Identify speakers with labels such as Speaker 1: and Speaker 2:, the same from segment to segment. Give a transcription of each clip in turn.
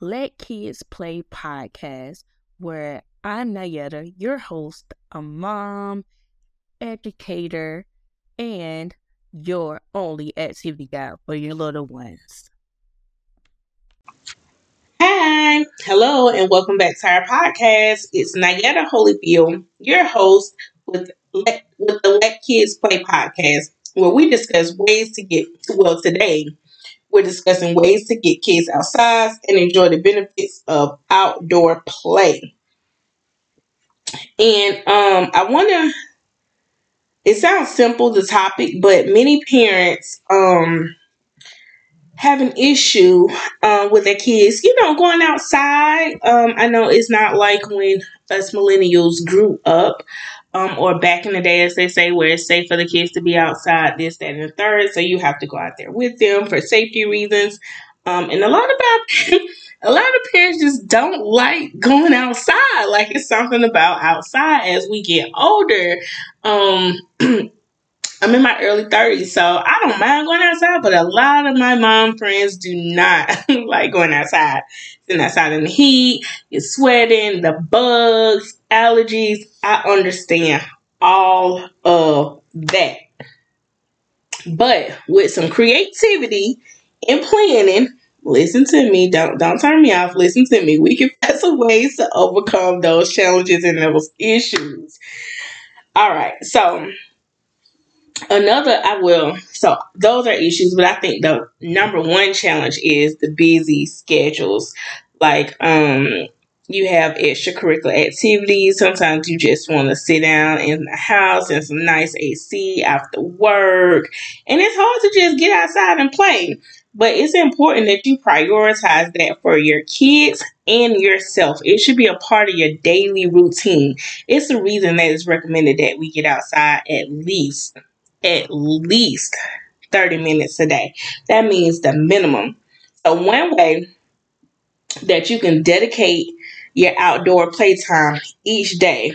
Speaker 1: Let Kids Play podcast, where I'm Nayetta, your host, a mom, educator, and your only activity guide for your little ones.
Speaker 2: Hi, hello, and welcome back to our podcast. It's Nayetta Holyfield, your host with Let, with the Let Kids Play podcast, where we discuss ways to get well today. We're discussing ways to get kids outside and enjoy the benefits of outdoor play. And um, I want to. It sounds simple, the topic, but many parents um have an issue uh, with their kids, you know, going outside. Um, I know it's not like when us millennials grew up, um, or back in the day, as they say, where it's safe for the kids to be outside, this, that, and the third. So you have to go out there with them for safety reasons. Um, and a lot of a lot of parents just don't like going outside. Like it's something about outside as we get older. Um, I'm in my early 30s, so I don't mind going outside, but a lot of my mom friends do not like going outside. Sitting outside in the heat, you're sweating, the bugs, allergies. I understand all of that. But with some creativity and planning, listen to me. Don't don't turn me off. Listen to me. We can find some ways to overcome those challenges and those issues. All right. So another I will so those are issues, but I think the number one challenge is the busy schedules. Like um you have extracurricular activities. Sometimes you just want to sit down in the house and some nice AC after work. And it's hard to just get outside and play. But it's important that you prioritize that for your kids and yourself. It should be a part of your daily routine. It's the reason that it's recommended that we get outside at least at least 30 minutes a day. That means the minimum. So, one way that you can dedicate your outdoor playtime each day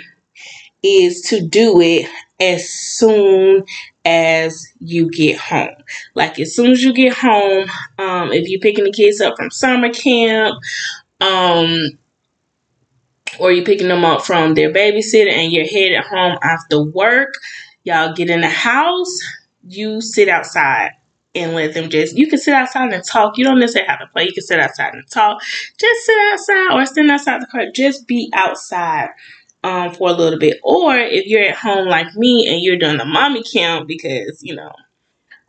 Speaker 2: is to do it as soon as you get home. Like as soon as you get home, um, if you're picking the kids up from summer camp, um, or you're picking them up from their babysitter and you're headed home after work, Y'all get in the house, you sit outside and let them just you can sit outside and talk. You don't necessarily have to play. You can sit outside and talk. Just sit outside or stand outside the car. Just be outside um for a little bit. Or if you're at home like me and you're doing the mommy camp because, you know,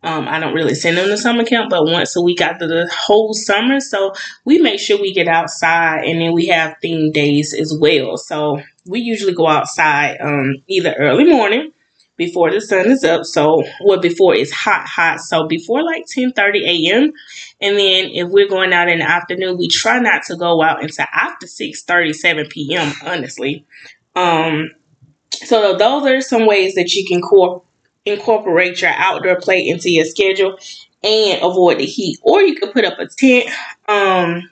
Speaker 2: um, I don't really send them to summer camp, but once a week after the whole summer. So we make sure we get outside and then we have theme days as well. So we usually go outside um, either early morning before the sun is up. So, well, before it's hot, hot. So before like 10 30 a.m. And then if we're going out in the afternoon, we try not to go out until after 6 37 p.m., honestly. Um, so those are some ways that you can co- incorporate your outdoor play into your schedule and avoid the heat. Or you could put up a tent. Um,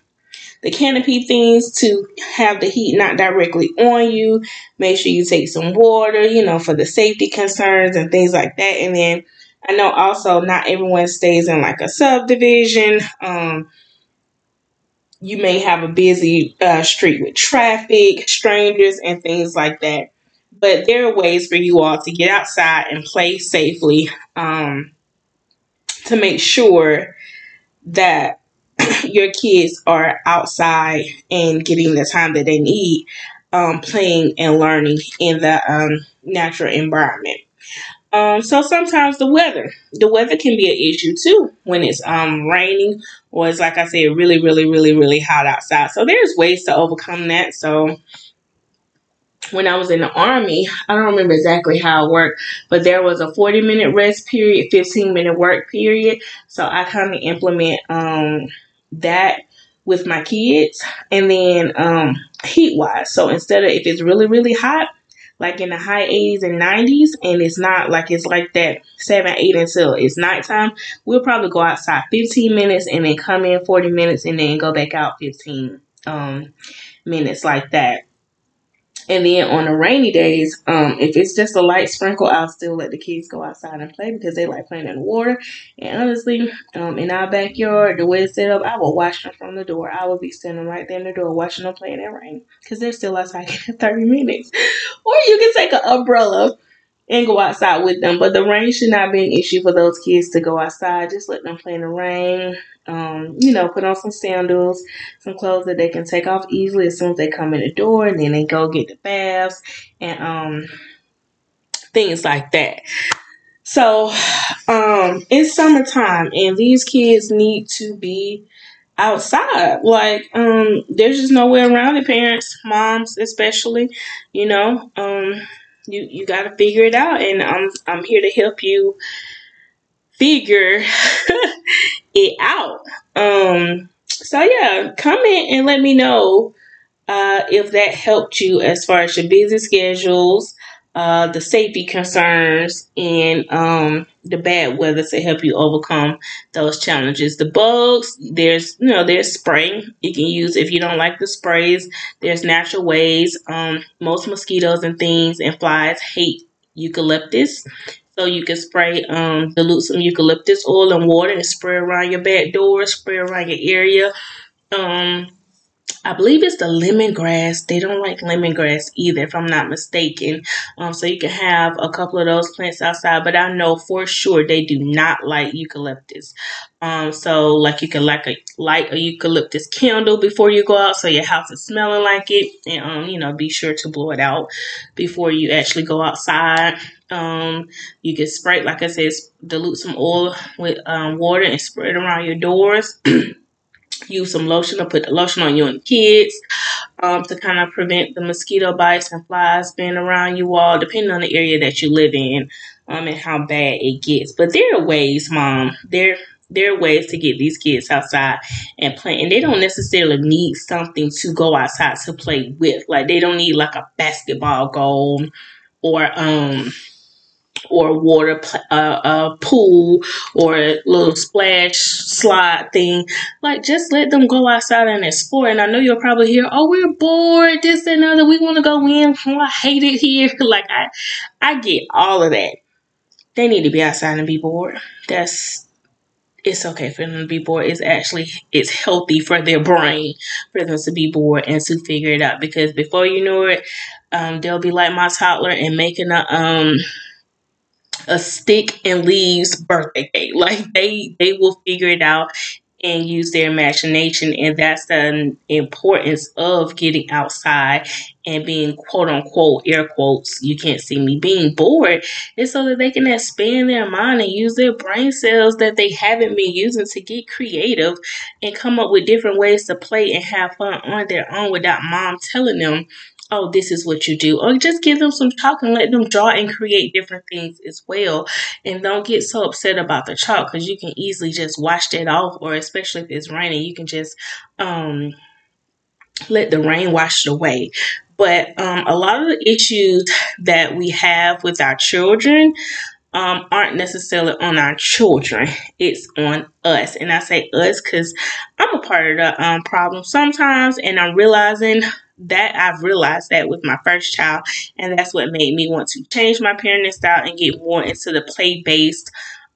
Speaker 2: the canopy things to have the heat not directly on you. Make sure you take some water, you know, for the safety concerns and things like that. And then I know also not everyone stays in like a subdivision. Um, you may have a busy uh, street with traffic, strangers, and things like that. But there are ways for you all to get outside and play safely um, to make sure that your kids are outside and getting the time that they need, um, playing and learning in the um, natural environment. Um, so sometimes the weather, the weather can be an issue too when it's um, raining or it's like I said, really, really, really, really hot outside. So there's ways to overcome that. So when I was in the army, I don't remember exactly how it worked, but there was a 40 minute rest period, 15 minute work period. So I kind of implement um, that with my kids. And then um, heat wise, so instead of if it's really, really hot, like in the high 80s and 90s, and it's not like it's like that 7, 8 until it's nighttime, we'll probably go outside 15 minutes and then come in 40 minutes and then go back out 15 um, minutes like that. And then on the rainy days, um, if it's just a light sprinkle, I'll still let the kids go outside and play because they like playing in the water. And honestly, um, in our backyard, the way it's set up, I will watch them from the door. I will be standing right there in the door watching them play in that rain because they're still outside in 30 minutes. Or you can take an umbrella and go outside with them. But the rain should not be an issue for those kids to go outside. Just let them play in the rain um, you know, put on some sandals, some clothes that they can take off easily as soon as they come in the door, and then they go get the baths and um, things like that. So, um, it's summertime, and these kids need to be outside. Like, um, there's just no way around it. Parents, moms, especially, you know, um, you you got to figure it out, and I'm I'm here to help you figure it out. Um, so yeah, comment and let me know uh, if that helped you as far as your busy schedules, uh, the safety concerns, and um, the bad weather to help you overcome those challenges. The bugs, there's you know there's spraying you can use if you don't like the sprays. There's natural ways. Um, most mosquitoes and things and flies hate eucalyptus. So you can spray, um, dilute some eucalyptus oil and water and spray around your back door, spray around your area. Um, I believe it's the lemongrass. They don't like lemongrass either, if I'm not mistaken. Um, so you can have a couple of those plants outside, but I know for sure they do not like eucalyptus. Um, so like you can like a light a eucalyptus candle before you go out, so your house is smelling like it, and um, you know, be sure to blow it out before you actually go outside. Um, you can spray, like I said, dilute some oil with um, water and spray it around your doors. use some lotion or put the lotion on you and the kids um, to kind of prevent the mosquito bites and flies being around you all, depending on the area that you live in um, and how bad it gets. But there are ways, mom. There there are ways to get these kids outside and play, and they don't necessarily need something to go outside to play with. Like they don't need like a basketball goal or um or water uh, a pool or a little splash slide thing. Like, just let them go outside and explore. And I know you'll probably hear, "Oh, we're bored. This and other. We want to go in. Oh, I hate it here." like, I, I get all of that. They need to be outside and be bored. That's it's okay for them to be bored. It's actually it's healthy for their brain for them to be bored and to figure it out. Because before you know it, um, they'll be like my toddler and making a um a stick and leaves birthday cake. Like they they will figure it out and use their imagination and that's the importance of getting outside and being quote unquote air quotes you can't see me being bored is so that they can expand their mind and use their brain cells that they haven't been using to get creative and come up with different ways to play and have fun on their own without mom telling them oh, this is what you do. Or just give them some chalk and let them draw and create different things as well. And don't get so upset about the chalk because you can easily just wash that off, or especially if it's raining, you can just um, let the rain wash it away. But um, a lot of the issues that we have with our children um, aren't necessarily on our children. It's on us. And I say us because I'm a part of the um, problem sometimes, and I'm realizing that I've realized that with my first child, and that's what made me want to change my parenting style and get more into the play based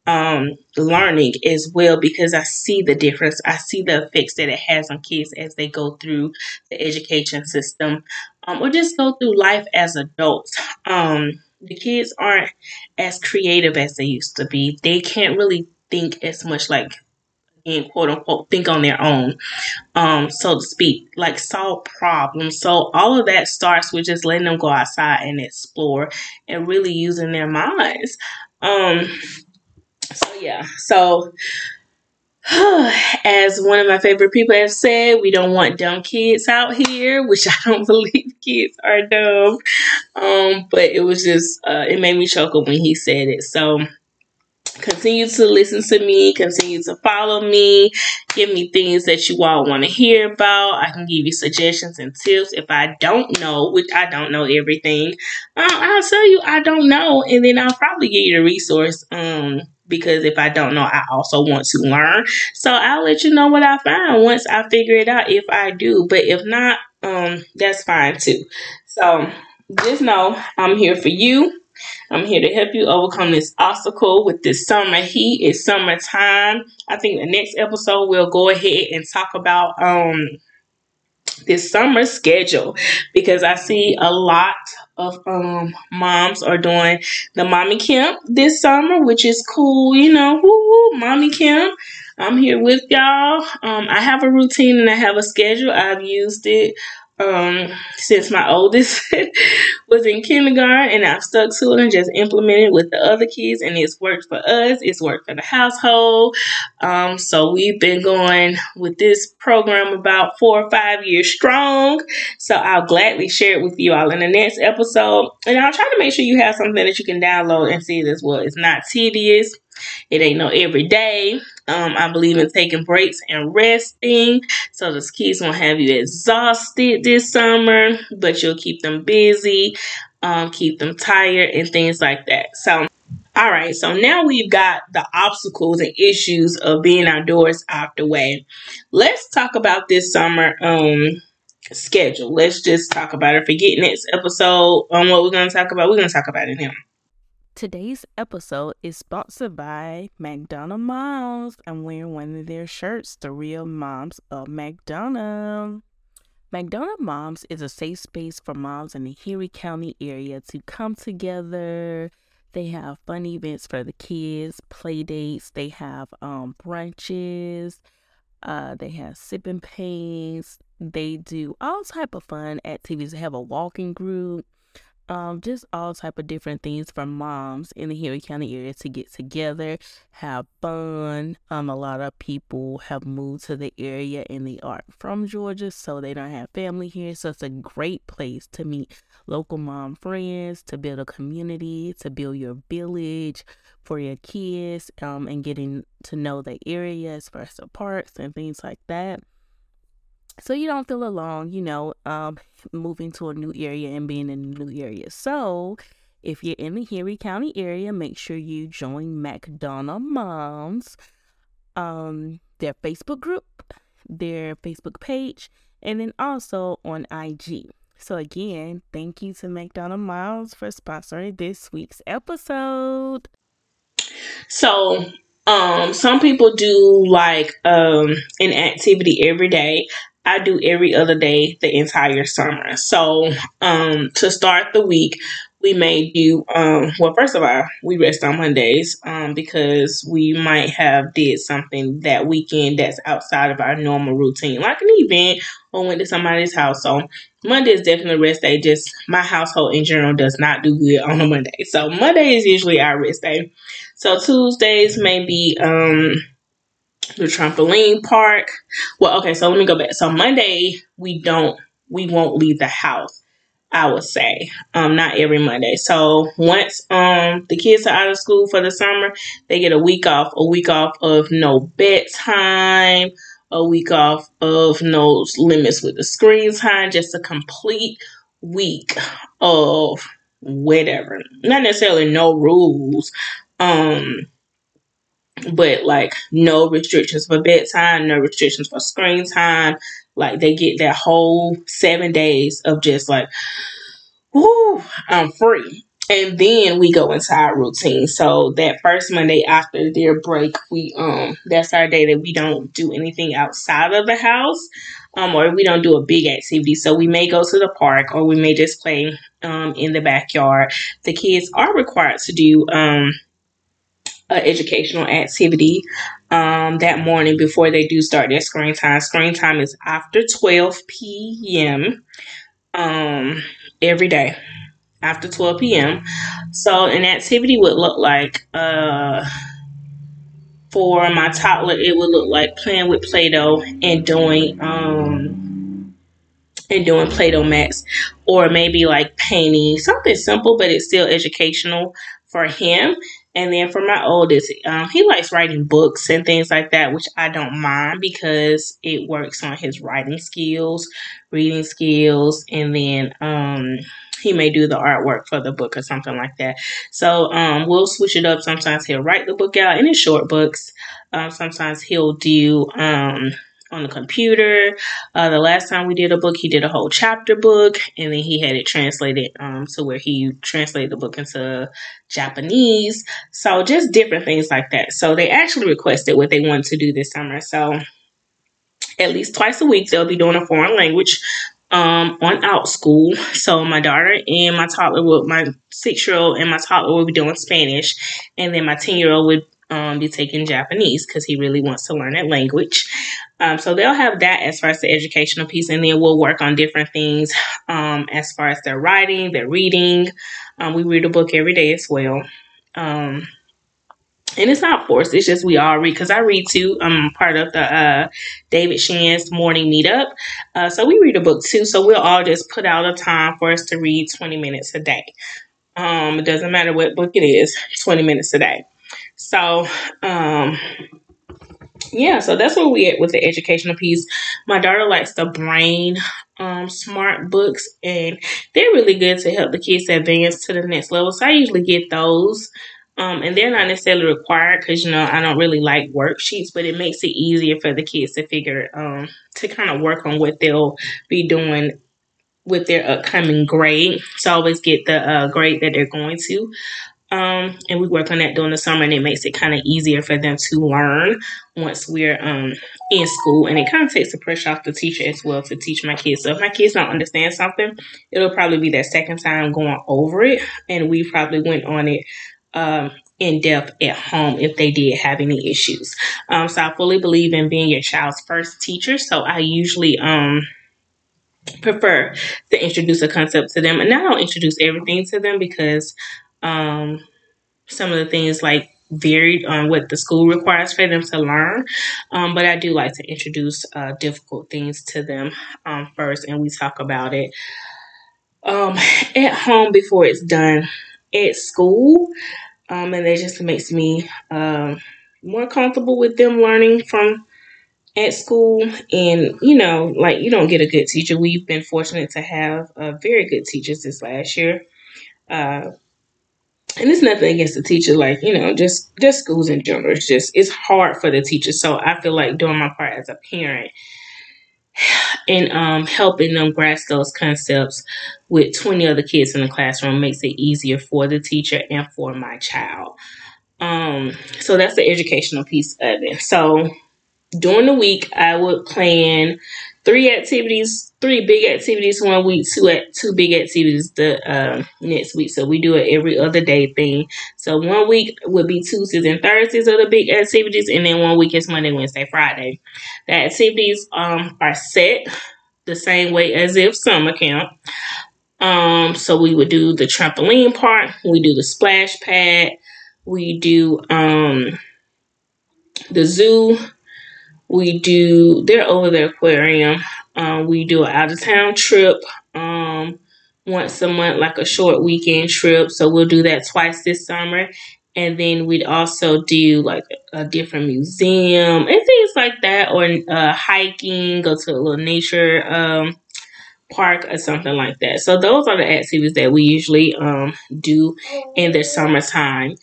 Speaker 2: um, learning as well because I see the difference. I see the effects that it has on kids as they go through the education system um, or just go through life as adults. Um, the kids aren't as creative as they used to be. They can't really think as much like and quote unquote think on their own, um, so to speak, like solve problems. So all of that starts with just letting them go outside and explore and really using their minds. Um, so yeah, so as one of my favorite people have said, we don't want dumb kids out here, which I don't believe kids are dumb. Um, but it was just uh, it made me chuckle when he said it. So continue to listen to me, continue to follow me, give me things that you all want to hear about. I can give you suggestions and tips if I don't know, which I don't know everything. Um, I'll tell you I don't know, and then I'll probably give you the resource um because if I don't know, I also want to learn. So I'll let you know what I find once I figure it out if I do. But if not, um, that's fine too. So just know I'm here for you. I'm here to help you overcome this obstacle with this summer heat. It's summertime. I think the next episode we'll go ahead and talk about um this summer schedule because I see a lot of um moms are doing the mommy camp this summer, which is cool, you know, woo mommy camp. I'm here with y'all. Um, I have a routine and I have a schedule. I've used it um, since my oldest was in kindergarten and I've stuck to it and just implemented with the other kids and it's worked for us, it's worked for the household. Um, so we've been going with this program about four or five years strong. So I'll gladly share it with you all in the next episode. And I'll try to make sure you have something that you can download and see it as well. It's not tedious. It ain't no everyday. Um, I believe in taking breaks and resting. So the kids won't have you exhausted this summer, but you'll keep them busy, um, keep them tired, and things like that. So, all right. So now we've got the obstacles and issues of being outdoors out the way. Let's talk about this summer um schedule. Let's just talk about it. Forget next episode on what we're going to talk about. We're going to talk about it now.
Speaker 1: Today's episode is sponsored by McDonough Moms. I'm wearing one of their shirts, The Real Moms of McDonough. McDonough Moms is a safe space for moms in the Henry County area to come together. They have fun events for the kids, play dates, they have um, brunches, uh, they have sipping pains. they do all type of fun activities. They have a walking group um, just all type of different things for moms in the Henry County area to get together, have fun. Um, a lot of people have moved to the area and they are from Georgia, so they don't have family here. So it's a great place to meet local mom friends, to build a community, to build your village for your kids, um, and getting to know the area as far as the parks and things like that so you don't feel alone, you know, um, moving to a new area and being in a new area. So if you're in the Henry County area, make sure you join McDonough Moms, um, their Facebook group, their Facebook page, and then also on IG. So again, thank you to McDonough Moms for sponsoring this week's episode.
Speaker 2: So um some people do like um an activity every day I do every other day the entire summer. So um, to start the week, we may do um, well. First of all, we rest on Mondays um, because we might have did something that weekend that's outside of our normal routine, like an event or went to somebody's house. So Monday is definitely rest day. Just my household in general does not do good on a Monday. So Monday is usually our rest day. So Tuesdays may be um the trampoline park. Well, okay, so let me go back. So Monday we don't we won't leave the house. I would say, um, not every Monday. So once um the kids are out of school for the summer, they get a week off. A week off of no bedtime. A week off of no limits with the screen time. Just a complete week of whatever. Not necessarily no rules. Um but like no restrictions for bedtime, no restrictions for screen time. Like they get that whole seven days of just like, whoo, I'm free. And then we go into our routine. So that first Monday after their break, we um that's our day that we don't do anything outside of the house. Um, or we don't do a big activity. So we may go to the park or we may just play um in the backyard. The kids are required to do um an educational activity um, that morning before they do start their screen time. Screen time is after 12 p.m. Um, every day after 12 p.m. So an activity would look like uh, for my toddler, it would look like playing with Play-Doh and doing um, and doing Play-Doh mats, or maybe like painting something simple, but it's still educational for him. And then for my oldest, um, he likes writing books and things like that, which I don't mind because it works on his writing skills, reading skills, and then um, he may do the artwork for the book or something like that. So um, we'll switch it up. Sometimes he'll write the book out in his short books. Um, sometimes he'll do um, on the computer. Uh, the last time we did a book, he did a whole chapter book, and then he had it translated um, to where he translated the book into Japanese. So just different things like that. So they actually requested what they want to do this summer. So at least twice a week, they'll be doing a foreign language um, on Outschool. So my daughter and my toddler will, my six year old and my toddler will be doing Spanish, and then my ten year old would um, be taking Japanese because he really wants to learn that language. Um, so they'll have that as far as the educational piece, and then we'll work on different things um, as far as their writing, their reading. Um, we read a book every day as well. Um, and it's not forced. It's just we all read because I read too. I'm part of the uh, David Shands morning meetup, uh, so we read a book too. So we'll all just put out a time for us to read 20 minutes a day. Um, it doesn't matter what book it is, 20 minutes a day. So um, yeah, so that's where we at with the educational piece. My daughter likes the brain um, smart books, and they're really good to help the kids advance to the next level. So I usually get those. Um, and they're not necessarily required because you know I don't really like worksheets, but it makes it easier for the kids to figure um, to kind of work on what they'll be doing with their upcoming grade. So I always get the uh, grade that they're going to. Um, and we work on that during the summer, and it makes it kind of easier for them to learn once we're um, in school. And it kind of takes the pressure off the teacher as well to teach my kids. So if my kids don't understand something, it'll probably be that second time going over it, and we probably went on it um, in depth at home if they did have any issues. Um, so I fully believe in being your child's first teacher. So I usually um, prefer to introduce a concept to them, and now I don't introduce everything to them because um, some of the things like varied on what the school requires for them to learn. Um, but I do like to introduce uh, difficult things to them um, first, and we talk about it um, at home before it's done at school. Um, and that just makes me um, more comfortable with them learning from at school. And, you know, like you don't get a good teacher. We've been fortunate to have uh, very good teachers this last year. Uh, and it's nothing against the teacher, like, you know, just just schools in general. It's just it's hard for the teacher. So I feel like doing my part as a parent and um, helping them grasp those concepts with 20 other kids in the classroom makes it easier for the teacher and for my child. Um, so that's the educational piece of it. So during the week, I would plan three activities, three big activities one week, two at two big activities the uh, next week. So we do it every other day thing. So one week would be Tuesdays and Thursdays are the big activities, and then one week is Monday, Wednesday, Friday. The activities um are set the same way as if summer camp. Um, so we would do the trampoline part, we do the splash pad, we do um the zoo we do, they're over the aquarium. Um, we do an out of town trip um, once a month, like a short weekend trip. So we'll do that twice this summer. And then we'd also do like a different museum and things like that, or uh, hiking, go to a little nature um, park or something like that. So those are the activities that we usually um, do in the summertime.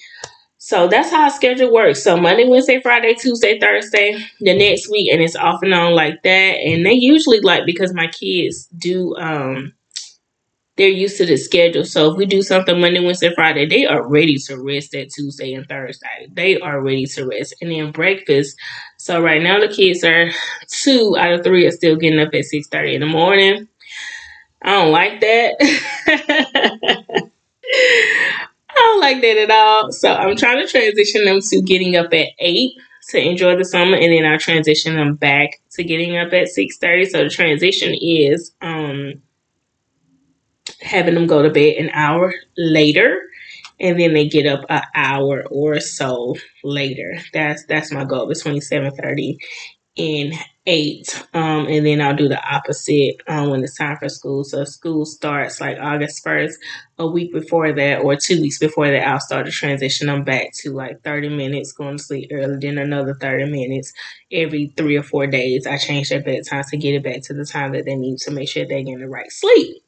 Speaker 2: So that's how our schedule works. So Monday, Wednesday, Friday, Tuesday, Thursday, the next week, and it's off and on like that. And they usually like because my kids do um they're used to the schedule. So if we do something Monday, Wednesday, Friday, they are ready to rest that Tuesday and Thursday. They are ready to rest. And then breakfast. So right now the kids are two out of three are still getting up at six thirty in the morning. I don't like that. Don't like that at all. So I'm trying to transition them to getting up at eight to enjoy the summer, and then I transition them back to getting up at six thirty. So the transition is um having them go to bed an hour later, and then they get up an hour or so later. That's that's my goal between seven thirty and eight. Um, and then I'll do the opposite um, when it's time for school. So school starts like August 1st, a week before that, or two weeks before that, I'll start to transition them back to like 30 minutes, going to sleep early, then another 30 minutes every three or four days. I change their bedtime to get it back to the time that they need to make sure they're getting the right sleep.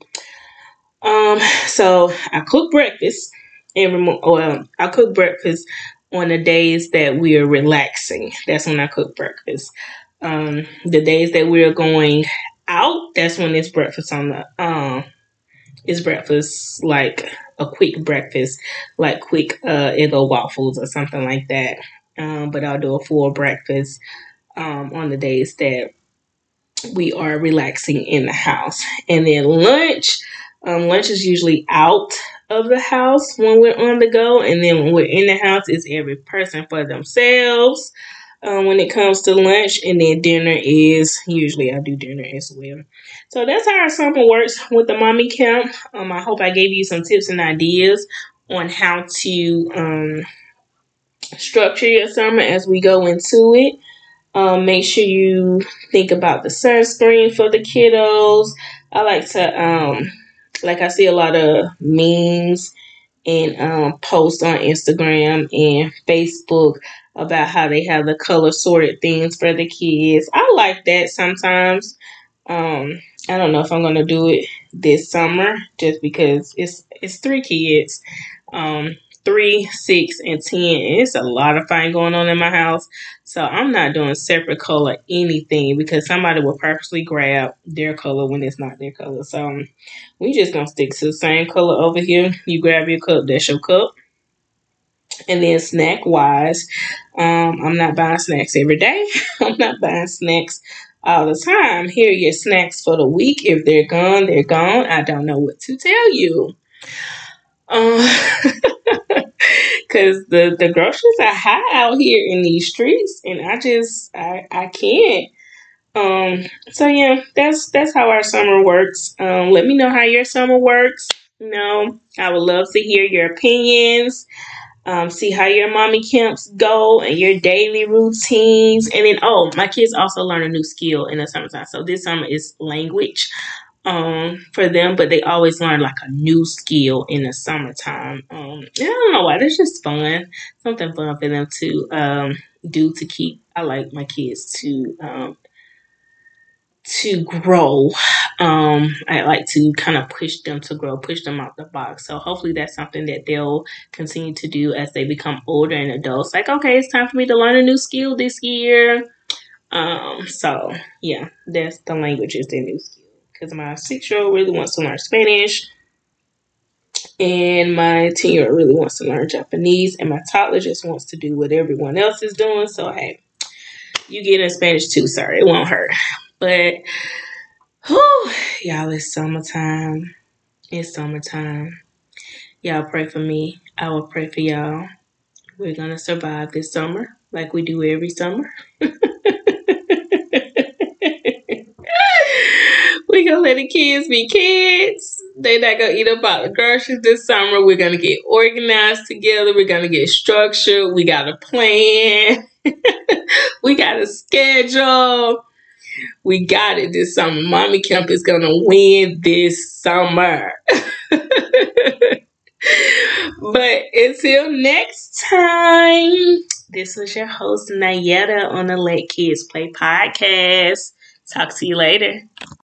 Speaker 2: Um, so I cook breakfast every morning. Well, I cook breakfast on the days that we are relaxing. That's when I cook breakfast. Um, the days that we're going out, that's when it's breakfast on the um it's breakfast like a quick breakfast, like quick uh Eggo waffles or something like that. Um, but I'll do a full breakfast um on the days that we are relaxing in the house. And then lunch, um, lunch is usually out of the house when we're on the go, and then when we're in the house, it's every person for themselves. Um, when it comes to lunch, and then dinner is usually I do dinner as well. So that's how our summer works with the mommy camp. Um, I hope I gave you some tips and ideas on how to um, structure your summer as we go into it. Um, make sure you think about the sunscreen for the kiddos. I like to, um, like I see a lot of memes and um, posts on Instagram and Facebook about how they have the color sorted things for the kids. I like that sometimes. Um, I don't know if I'm gonna do it this summer just because it's it's three kids. Um, three, six, and ten. It's a lot of fun going on in my house. So I'm not doing separate color anything because somebody will purposely grab their color when it's not their color. So um, we just gonna stick to the same color over here. You grab your cup, that's your cup. And then snack wise, um, I'm not buying snacks every day. I'm not buying snacks all the time. Here are your snacks for the week. If they're gone, they're gone. I don't know what to tell you. Um, because the the groceries are high out here in these streets, and I just I I can't. Um, so yeah, that's that's how our summer works. Um, let me know how your summer works. You know, I would love to hear your opinions. Um, see how your mommy camps go and your daily routines. And then, oh, my kids also learn a new skill in the summertime. So this summer is language um for them, but they always learn like a new skill in the summertime. Um, I don't know why. It's just fun, something fun for them to um do to keep. I like my kids to um to grow. Um, I like to kind of push them to grow, push them out the box. So hopefully that's something that they'll continue to do as they become older and adults. Like, okay, it's time for me to learn a new skill this year. Um, so yeah, that's the language is their new skill because my six year old really wants to learn Spanish. And my 10 year old really wants to learn Japanese. And my toddler just wants to do what everyone else is doing. So, hey, you get in Spanish too, sir. It won't hurt. But, whew, y'all, it's summertime. It's summertime. Y'all pray for me. I will pray for y'all. We're going to survive this summer like we do every summer. gonna let the kids be kids. They not gonna eat up all the groceries this summer. We're gonna get organized together. We're gonna get structured. We got a plan. we got a schedule. We got it this summer. Mommy Camp is gonna win this summer. but until next time, this was your host Nayetta on the Let Kids Play podcast. Talk to you later.